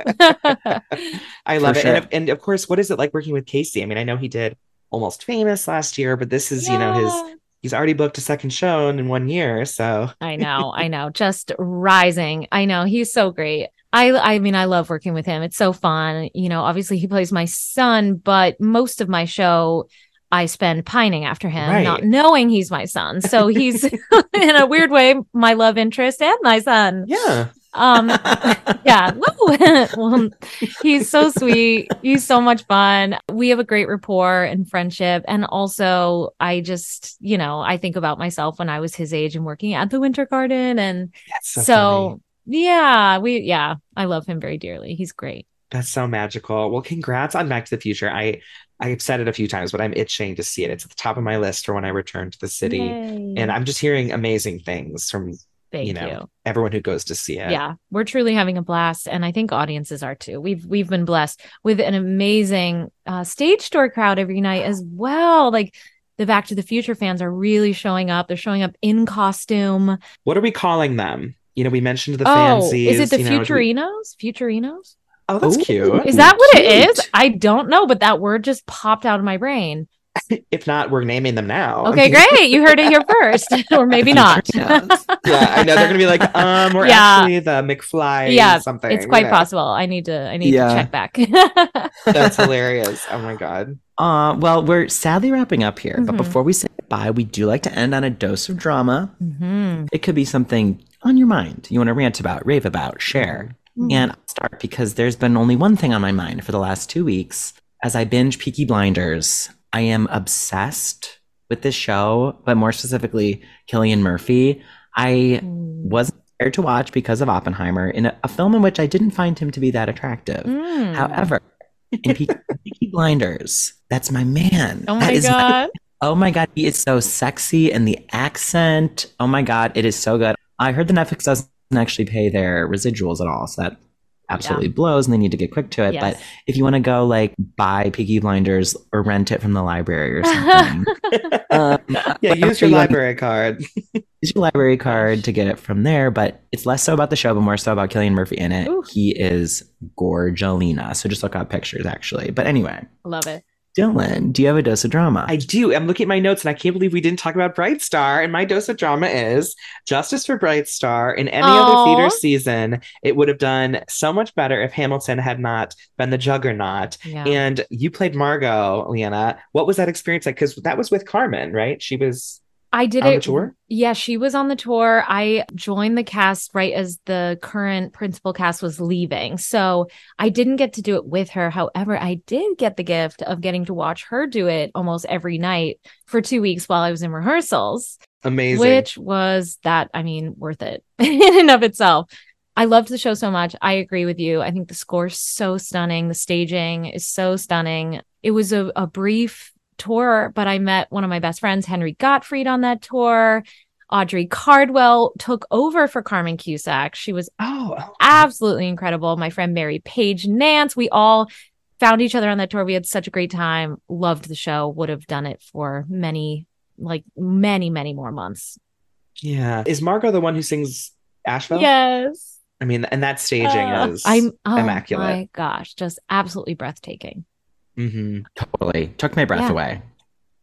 I love For it. And, sure. of- and of course, what is it like working with Casey? I mean, I know he did Almost Famous last year, but this is, you know, his he's already booked a second show in one year. So I know, I know. Just rising. I know he's so great. I I mean, I love working with him. It's so fun. You know, obviously he plays my son, but most of my show I spend pining after him, Right. not knowing he's my son. So he's in a weird way my love interest and my son. yeah. Um yeah. Well, he's so sweet. He's so much fun. We have a great rapport and friendship. And also, I just, you know, I think about myself when I was his age and working at the Winter Garden. And That's so, so. Yeah, we, yeah, I love him very dearly. He's great. That's so magical. Well, congrats on Back to the Future. I I've said it a few times, but I'm itching to see it. It's at the top of my list for when I return to the city. Yay. And I'm just hearing amazing things from Thank you you. know everyone who goes to see it. Yeah, we're truly having a blast, and I think audiences are too. We've we've been blessed with an amazing uh, stage door crowd every night as well. Like the Back to the Future fans are really showing up. They're showing up in costume. What are we calling them? You know, we mentioned the oh, fancies. is it the you know, we- Futurinos? Futurinos? Oh, that's Ooh. cute. Is that what it cute. is? I don't know, but that word just popped out of my brain. If not, we're naming them now. Okay, great. You heard it here first, or maybe not. Yeah, I know they're gonna be like, um, we're Yeah. actually the McFly. Yeah, something. it's quite Yeah. possible. I need to. I need Yeah. to check back. That's hilarious. Oh my god. Uh, well, we're sadly wrapping up here, but Mhm. before we say goodbye, we do like to end on a dose of drama. Mhm. It could be something on your mind you want to rant about, rave about, share. Mhm. And I'll start because there's been only one thing on my mind for the last two weeks. As I binge Peaky Blinders, I am obsessed with this show, but more specifically, Cillian Murphy. I Mm. wasn't prepared to watch because of Oppenheimer in a, a film in which I didn't find him to be that attractive. Mm. However, in Peaky, Peaky Blinders, that's my man. Oh my is god. Oh my god, he is so sexy and the accent. Oh my god, it is so good. I heard the Netflix doesn't actually pay their residuals at all, so that absolutely blows and they need to get quick to it. Yes. But if you want to go like buy Peaky Blinders or rent it from the library or something, um, Yeah, use your you wanna library card. use your library card to get it from there. But it's less so about the show, but more so about Cillian Murphy in it. Ooh. He is Gorgelina. So just look up pictures actually. But anyway, Love it. Dylan, do you have a dose of drama? I do. I'm looking at my notes and I can't believe we didn't talk about Bright Star. And my dose of drama is justice for Bright Star. In any Aw. other theater season, it would have done so much better if Hamilton had not been the juggernaut. Yeah. And you played Margo, Liana. What was that experience like? Because that was with Carmen, right? She was I did on it. the tour. Yeah, she was on the tour. I joined the cast right as the current principal cast was leaving. So I didn't get to do it with her. However, I did get the gift of getting to watch her do it almost every night for two weeks while I was in rehearsals, Amazing. which was that, I mean, worth it in and of itself. I loved the show so much. I agree with you. I think the score's so stunning. The staging is so stunning. It was a, a brief tour, but I met one of my best friends, Henry Gottfried, on that tour. Audrey Cardwell took over for Carmen Cusack. She was oh, oh. absolutely incredible. My friend Mary Page Nance, we all found each other on that tour. We had such a great time. Loved the show. Would have done it for many, like many, many more months. yeah. Is Margo the one who sings Asheville? Yes. I mean, and that staging Uh, is I'm oh immaculate. my gosh, just absolutely breathtaking. Mhm. totally took my breath Yeah. away.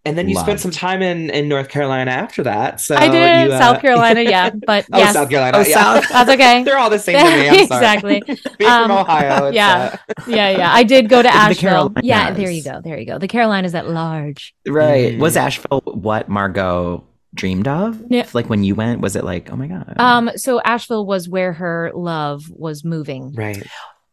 And then you spent some time in in North Carolina after that. So I did you, uh, South Carolina, yeah, but oh, yes, South Carolina. Oh, yeah. South- that's okay. They're all the same to me. I'm sorry. exactly. Being Um, from Ohio. It's, yeah. uh, Yeah, yeah. I did go to The Asheville. Yeah, there you go. There you go. The Carolinas at large. Right. Mm. Was Asheville what Margo dreamed of? Yeah. Like when you went, was it like, oh my God? Um, so Asheville was where her love was moving. right.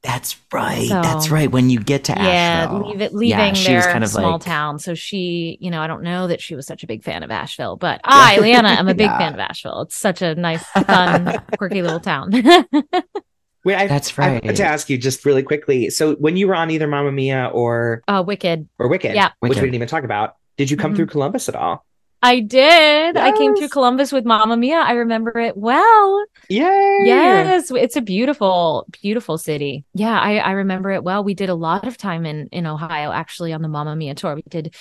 That's right. so- that's right. When you get to Yeah, Asheville. leave it, Yeah, leaving she their was kind of small like, town. So she, you know, I don't know that she was such a big fan of Asheville, but I, Liana, am a big Yeah. fan of Asheville. It's such a nice, fun, quirky little town. Wait, I, That's I right. have to ask you just really quickly. So when you were on either Mamma Mia or uh, Wicked. or Wicked, Yeah. which we didn't even talk about, did you come Mhm. through Columbus at all? I did. I came through Columbus with Mamma Mia. I remember it well. Yay! Yes, it's a beautiful, beautiful city. Yeah, I, I remember it well. We did a lot of time in in Ohio, actually, on the Mamma Mia tour. We did,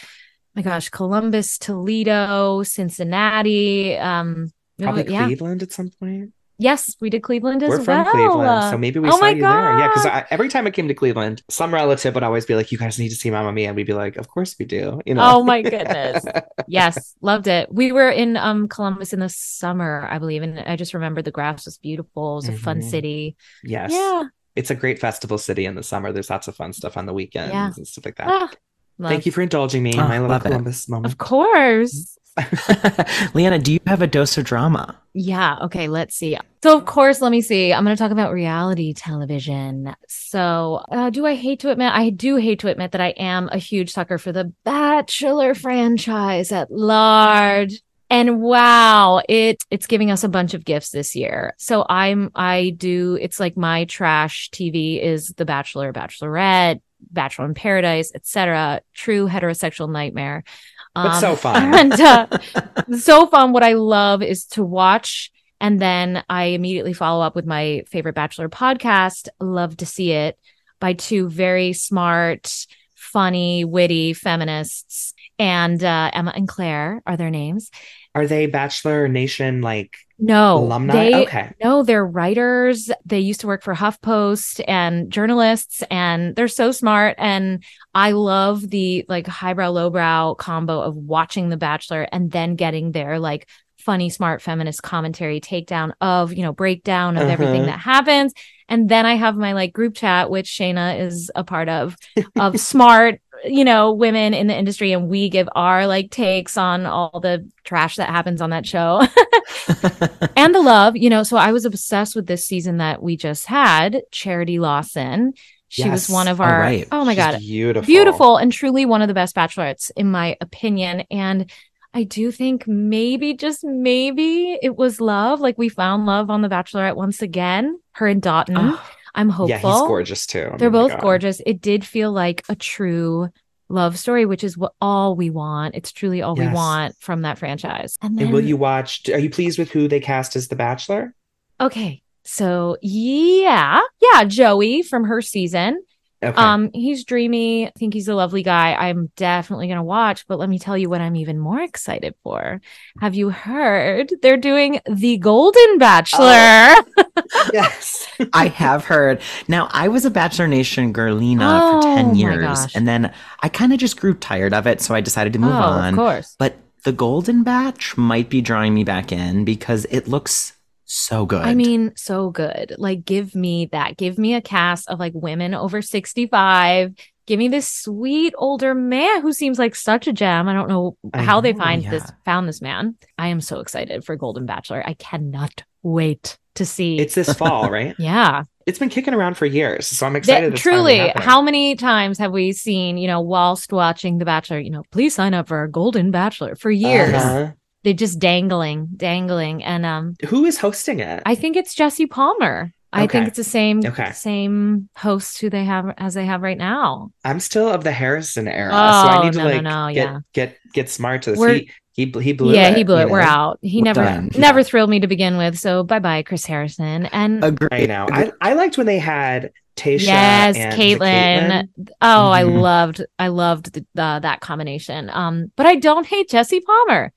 my gosh, Columbus, Toledo, Cincinnati. Um, Probably yeah. Cleveland at some point. Yes, we did Cleveland as We're from. Cleveland, so maybe we oh saw my you there. Yeah, because every time I came to Cleveland, some relative would always be like, "You guys need to see Mamma Mia," and we'd be like, "Of course we do." You know? Oh my goodness. yes, loved it. We were in um Columbus in the summer, I believe, and I just remember the grass was beautiful. It was a fun Mhm. city. yes. Yeah. It's a great festival city in the summer. There's lots of fun stuff on the weekends Yeah. and stuff like that. Ah, Thank you for indulging me in Oh, my little love it. Columbus moment. Of course. Liana, do you have a dose of drama? Yeah. Okay. Let's see. So, of course, let me see. I'm going to talk about reality television. So, uh, do I hate to admit? I do hate to admit that I am a huge sucker for the Bachelor franchise at large. And wow, it it's giving us a bunch of gifts this year. So I'm I do it's like my trash TV is The Bachelor, Bachelorette, Bachelor in Paradise, etc. True heterosexual nightmare. But Um, so fun. And uh, so fun. What I love is to watch and then I immediately follow up with my favorite Bachelor podcast, Love to See It, by two very smart, funny, witty feminists. And uh, Emma and Claire are their names. Are they Bachelor Nation like No, alumni? they okay. no, they're writers. They used to work for HuffPost and journalists, and they're so smart. And I love the like highbrow, lowbrow combo of watching The Bachelor and then getting their like funny, smart feminist commentary takedown of, you know, breakdown of everything Uh-huh. that happens. And then I have my like group chat, which Shaina is a part of, of smart, you know, women in the industry. And we give our like takes on all the trash that happens on that show and the love, you know. So I was obsessed with this season that we just had, Charity Lawson. She was one of our, right. oh my She's God, beautiful. beautiful and truly one of the best bachelorettes, in my opinion. And I do think maybe, just maybe, it was love. Like we found love on The Bachelorette once again, her and Dotun. Oh, ah. I'm hopeful. Yeah, he's gorgeous too. I They're mean, both gorgeous. It did feel like a true love story, which is what all we want. It's truly all we want from that franchise. And then, And will you watch? Are you pleased with who they cast as the Bachelor? okay, so yeah, yeah, Joey from her season. Okay. Um, he's dreamy. I think he's a lovely guy. I'm definitely gonna watch, but let me tell you what I'm even more excited for. Have you heard they're doing the Golden Bachelor? yes. I have heard. Now, I was a Bachelor Nation girlina Oh, for 10 years, and then I kind of just grew tired of it, so I decided to move oh, on. of course. But the Golden Batch might be drawing me back in because it looks so good. I mean, so good. Like, give me that. Give me a cast of like women over 65. Give me this sweet older man who seems like such a gem. I don't know how they find yeah. this, found this man. I am so excited for Golden Bachelor. I cannot wait to see. It's this fall, right? yeah. It's been kicking around for years, so I'm excited. finally truly, how many times have we seen, you know, whilst watching The Bachelor, you know, please sign up for our Golden Bachelor for years. Uh-huh. They're just dangling, dangling. And um, Who is hosting it? I think it's Jesse Palmer. I think it's the same Okay. same host who they have as they have right now. I'm still of the Harrison era, so Oh, I need to no, no, like no, get yeah. get get smart to this. We're- He he he blew yeah, it. he blew you it. We're out. He We're never done. never Yeah. thrilled me to begin with. So bye bye, Chris Harrison. And Agreed. I know. I, I liked when they had Tayshia. yes, and Kaitlyn. Oh, I Mhm. loved I loved the, uh, that combination. Um, but I don't hate Jesse Palmer.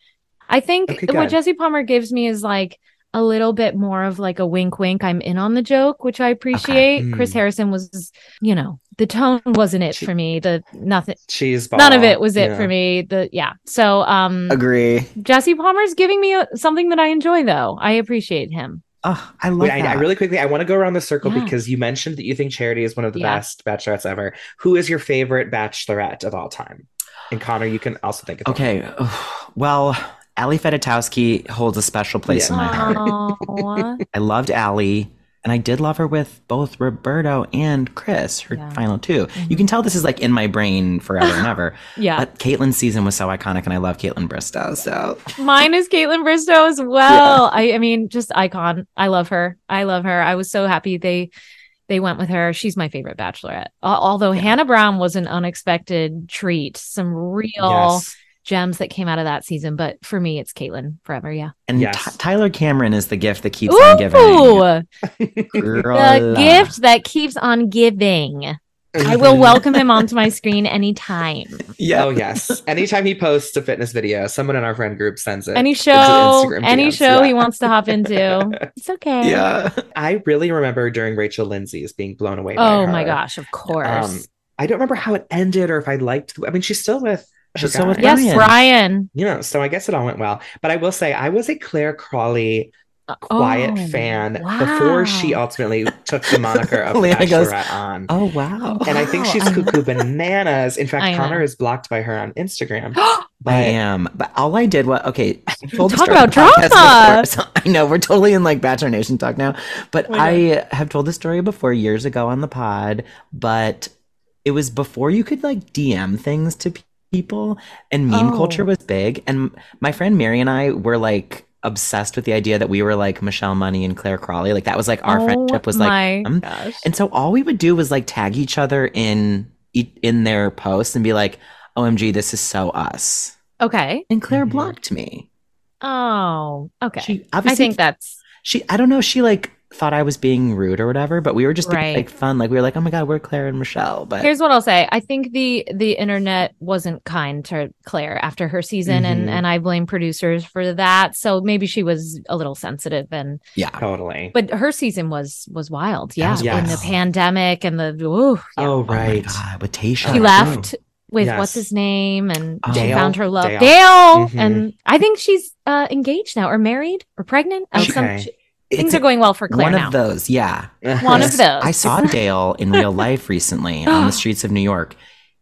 I think Okay, what. Jesse Palmer gives me is like a little bit more of like a wink wink. I'm in on the joke, which I appreciate. Mm. Chris Harrison was, you know, the tone wasn't it She- for me. The nothing Cheese ball. none of it was it Yeah. for me. The yeah. So um Agree. Jesse Palmer's giving me a, something that I enjoy though. I appreciate him. Oh, I love Wait, I, that. I really quickly, I want to go around the circle Yeah. because you mentioned that you think Charity is one of the Yeah. best bachelorettes ever. Who is your favorite bachelorette of all time? And Connor, you can also think of one. Okay. Well, Ali Fedotowsky holds a special place in my heart. I loved Ali, and I did love her with both Roberto and Chris, her Yeah. final 2 Mhm. You can tell this is like in my brain forever and ever. yeah. But Kaitlyn's season was so iconic, and I love Kaitlyn Bristowe. So Mine is Kaitlyn Bristowe as well. I, I mean, just icon. I love her. I love her. I was so happy they they went with her. She's my favorite bachelorette. Al- Although Hannah Brown was an unexpected treat. Some real Yes. Gems that came out of that season. But for me, it's Kaitlyn forever. Yeah. and Yes. Ty- Tyler Cameron is the gift that keeps on giving. Ooh, Girl. the gift that keeps on giving. I will welcome him onto my screen anytime. Yeah. Oh yes. Anytime he posts a fitness video, someone in our friend group sends it. Any show, any DMs. show Yeah. he wants to hop into. It's okay. Yeah. I really remember during Rachel Lindsay's being blown away. by Oh her. my gosh, of course. Um, I don't remember how it ended or if I liked. I mean, she's still with. Her She's still with yes, Bryan. Bryan. You know, so I guess it all went well. But I will say, I was a Clare Crawley uh, quiet Oh, fan before she ultimately took the moniker of Leah goes, on. Oh wow. And I think oh, she's I cuckoo bananas. In fact, know. Connor is blocked by her on Instagram. I am, but all I did was okay. Told Talk about the podcast drama. before, so I know we're totally in like Bachelor Nation talk now, but Oh my I have told this story before years ago on the pod. But it was before you could like DM things to pe- people, and meme Oh. culture was big. And my friend Mary and I were like obsessed with the idea that we were like Michelle Money and Clare Crawley. Like that was like our Oh friendship was like my um, gosh. and so all we would do was like tag each other in in their posts and be like, "OMG, this is so us." okay. And Claire Mhm. blocked me. Oh, okay. She I think that's she I don't know, she like thought I was being rude or whatever, but we were just being Right. like fun. Like we were like, "Oh my god, we're Clare and Michelle." But Here's what I'll say. I think the the internet wasn't kind to Clare after her season Mhm. and and I blame producers for that. So maybe she was a little sensitive and yeah. totally. but her season was was wild. Yeah. was In the pandemic and the ooh, yeah. Oh, Oh my right. god, with Tayshia. she Oh, left with Yes. what's his name and Oh. she Dale? found her love Dale. Dale, Mhm. and I think she's uh engaged now or married or pregnant. Uh, some- Okay. Things are going well for Clare one now. of those, yeah. One of those. I saw Dale in real life recently on the streets of New York.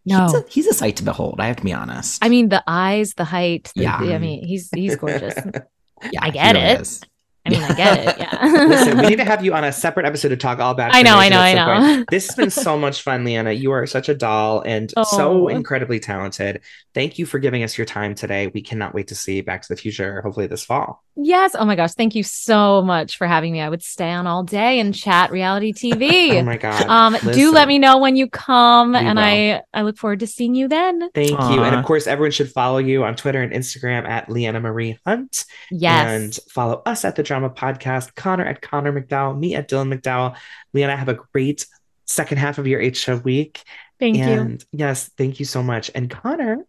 He's, No. a, he's a sight to behold, I have to be honest. I mean, the eyes, the height. The, Yeah. I mean, he's he's gorgeous. yeah, I get really it. is. I mean, I get it. Yeah. Listen, we need to have you on a separate episode to talk all about. I know, I know, I at some point. know. This has been so much fun, Liana. You are such a doll and Oh. so incredibly talented. Thank you for giving us your time today. We cannot wait to see Back to the Future, hopefully this fall. yes. Oh my gosh. Thank you so much for having me. I would stay on all day and chat reality TV. Oh my god. um, do let me know when you come, We and will. I I look forward to seeing you then. Thank you. And of course, everyone should follow you on Twitter and Instagram at Liana Marie Hunt. Yes. And follow us at the Drama Podcast, Connor at Connor MacDowell, me at Dylan MacDowell. Liana, have a great second half of your eight show week. Thank you. and yes, thank you so much. And Connor,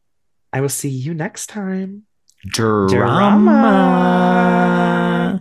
I will see you next time. Drama. Drama.